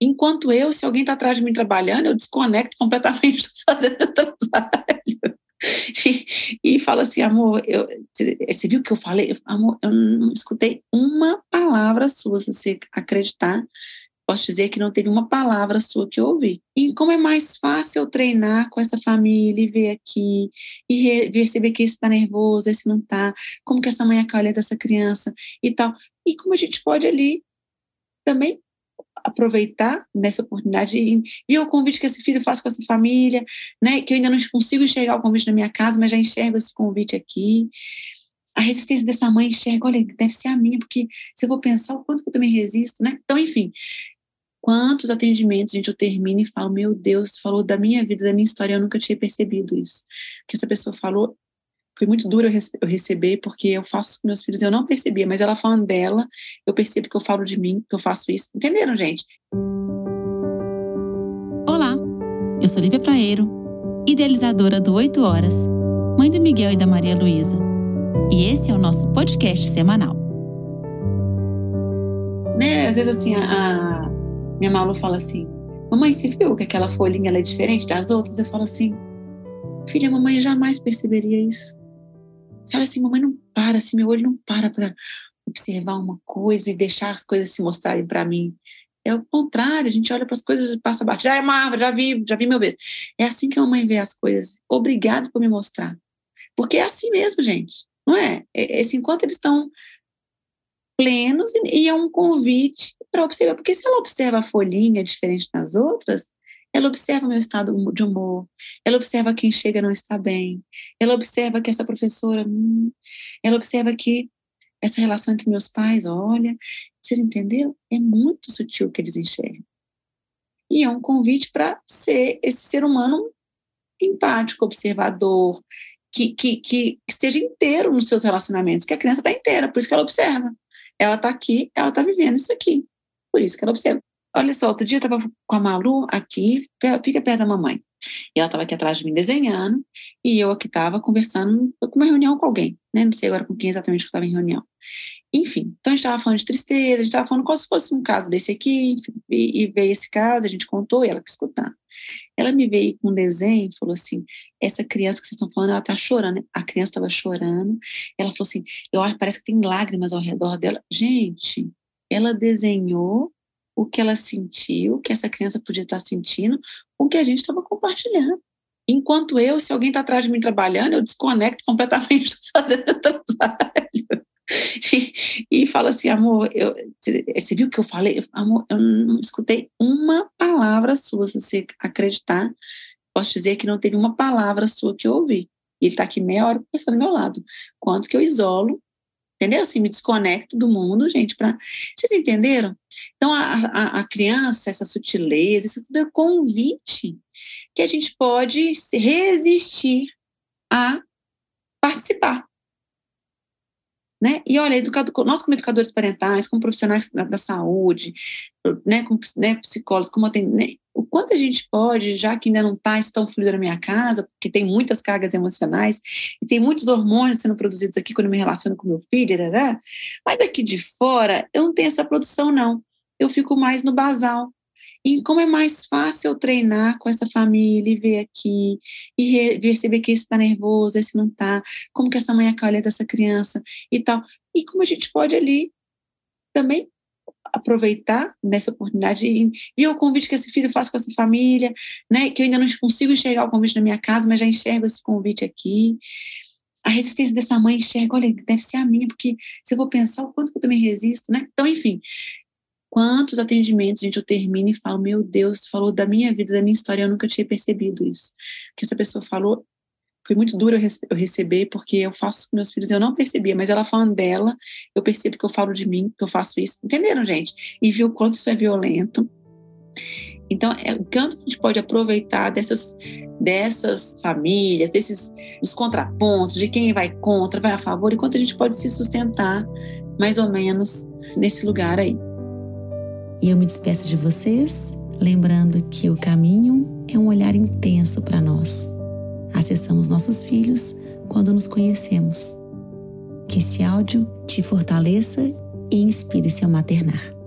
Enquanto eu, se alguém está atrás de mim trabalhando, eu desconecto completamente do fazendo trabalho. E, e fala assim, amor, eu, você viu o que eu falei? Amor, eu não escutei uma palavra sua, se você acreditar. Posso dizer que não teve uma palavra sua que eu ouvi. E como é mais fácil eu treinar com essa família e ver aqui, e perceber que esse está nervoso, esse não está, como que essa mãe acolhe dessa criança e tal. E como a gente pode ali também aproveitar nessa oportunidade e ver o convite que esse filho faz com essa família, né? Que eu ainda não consigo enxergar o convite na minha casa, mas já enxergo esse convite aqui. A resistência dessa mãe enxerga, olha, deve ser a minha, porque se eu vou pensar o quanto que eu também resisto, né? Então, enfim, quantos atendimentos, gente, eu termino e falo, meu Deus, falou da minha vida, da minha história, eu nunca tinha percebido isso. Que essa pessoa falou, foi muito duro eu receber, porque eu faço com meus filhos, eu não percebia, mas ela falando dela, eu percebo que eu falo de mim, que eu faço isso. Entenderam, gente? Olá, eu sou Lívia Praeiro, idealizadora do 8 Horas, mãe do Miguel e da Maria Luísa. E esse é o nosso podcast semanal. Né, às vezes assim, a, a minha Malu fala assim, mamãe, você viu que aquela folhinha é diferente das outras? Eu falo assim, filha, mamãe jamais perceberia isso. Sabe assim, mamãe não para, assim, meu olho não para para observar uma coisa e deixar as coisas se mostrarem para mim. É o contrário, a gente olha para as coisas e passa abaixo. Já é uma árvore, já vi, já vi mil vezes. É assim que a mamãe vê as coisas. Obrigada por me mostrar. Porque é assim mesmo, gente. Não é esse enquanto eles estão plenos e é um convite para observar. Porque se ela observa a folhinha diferente das outras, ela observa meu estado de humor, ela observa quem chega não está bem, ela observa que essa professora, hum, ela observa que essa relação entre meus pais, olha, vocês entenderam? É muito sutil o que eles enxergam. E é um convite para ser esse ser humano empático, observador, que, que, que, esteja inteiro nos seus relacionamentos, que a criança está inteira, por isso que ela observa. Ela está aqui, ela está vivendo isso aqui, por isso que ela observa. Olha só, outro dia eu estava com a Malu aqui, fica perto da mamãe. E ela estava aqui atrás de mim desenhando, e eu aqui estava conversando com uma reunião com alguém, né? Não sei agora com quem exatamente que eu estava em reunião. Enfim, então a gente estava falando de tristeza, a gente estava falando como se fosse um caso desse aqui, e, e, veio esse caso, a gente contou, e ela que escutar. Ela me veio com um desenho e falou assim: essa criança que vocês estão falando, ela está chorando. A criança estava chorando. Ela falou assim: eu parece que tem lágrimas ao redor dela. Gente, ela desenhou o que ela sentiu, o que essa criança podia estar sentindo, o que a gente estava compartilhando. Enquanto eu, se alguém está atrás de mim trabalhando, eu desconecto completamente do fazendo o trabalho. E, e falo assim, amor, eu, você viu o que eu falei? Eu, amor, eu não escutei uma palavra sua, se você acreditar. Posso dizer que não teve uma palavra sua que eu ouvi. E ele está aqui meia hora conversando do meu lado. Quanto que eu isolo entendeu? Assim, me desconecto do mundo, gente, para Vocês entenderam? Então, a, a, a, criança, essa sutileza, isso tudo é convite que a gente pode resistir a participar. Né? E olha, educado, nós como educadores parentais, como profissionais da, da saúde, né, como né, psicólogos, como né, o quanto a gente pode, já que ainda não está tão fluido na minha casa, porque tem muitas cargas emocionais e tem muitos hormônios sendo produzidos aqui quando eu me relaciono com meu filho, mas aqui de fora eu não tenho essa produção não, eu fico mais no basal, e como é mais fácil treinar com essa família e ver aqui, e perceber que esse está nervoso, esse não está, como que essa mãe acolhe dessa criança e tal. E como a gente pode ali também aproveitar nessa oportunidade e ver o convite que esse filho faz com essa família, né? Que eu ainda não consigo enxergar o convite na minha casa, mas já enxergo esse convite aqui. A resistência dessa mãe enxerga, olha, deve ser a minha, porque se eu vou pensar o quanto que eu também resisto, né? Então, enfim, Quantos atendimentos, gente, eu termino e falo, meu Deus, falou da minha vida, da minha história, eu nunca tinha percebido isso. Que essa pessoa falou, foi muito duro eu receber, porque eu faço com meus filhos, eu não percebia, mas ela falando dela, eu percebo que eu falo de mim, que eu faço isso. Entenderam, gente? E viu o quanto isso é violento. Então, é, o quanto a gente pode aproveitar dessas, dessas famílias, desses dos contrapontos, de quem vai contra, vai a favor, e quanto a gente pode se sustentar, mais ou menos, nesse lugar aí. E eu me despeço de vocês, lembrando que o caminho é um olhar intenso para nós. Acessamos nossos filhos quando nos conhecemos. Que esse áudio te fortaleça e inspire seu maternar.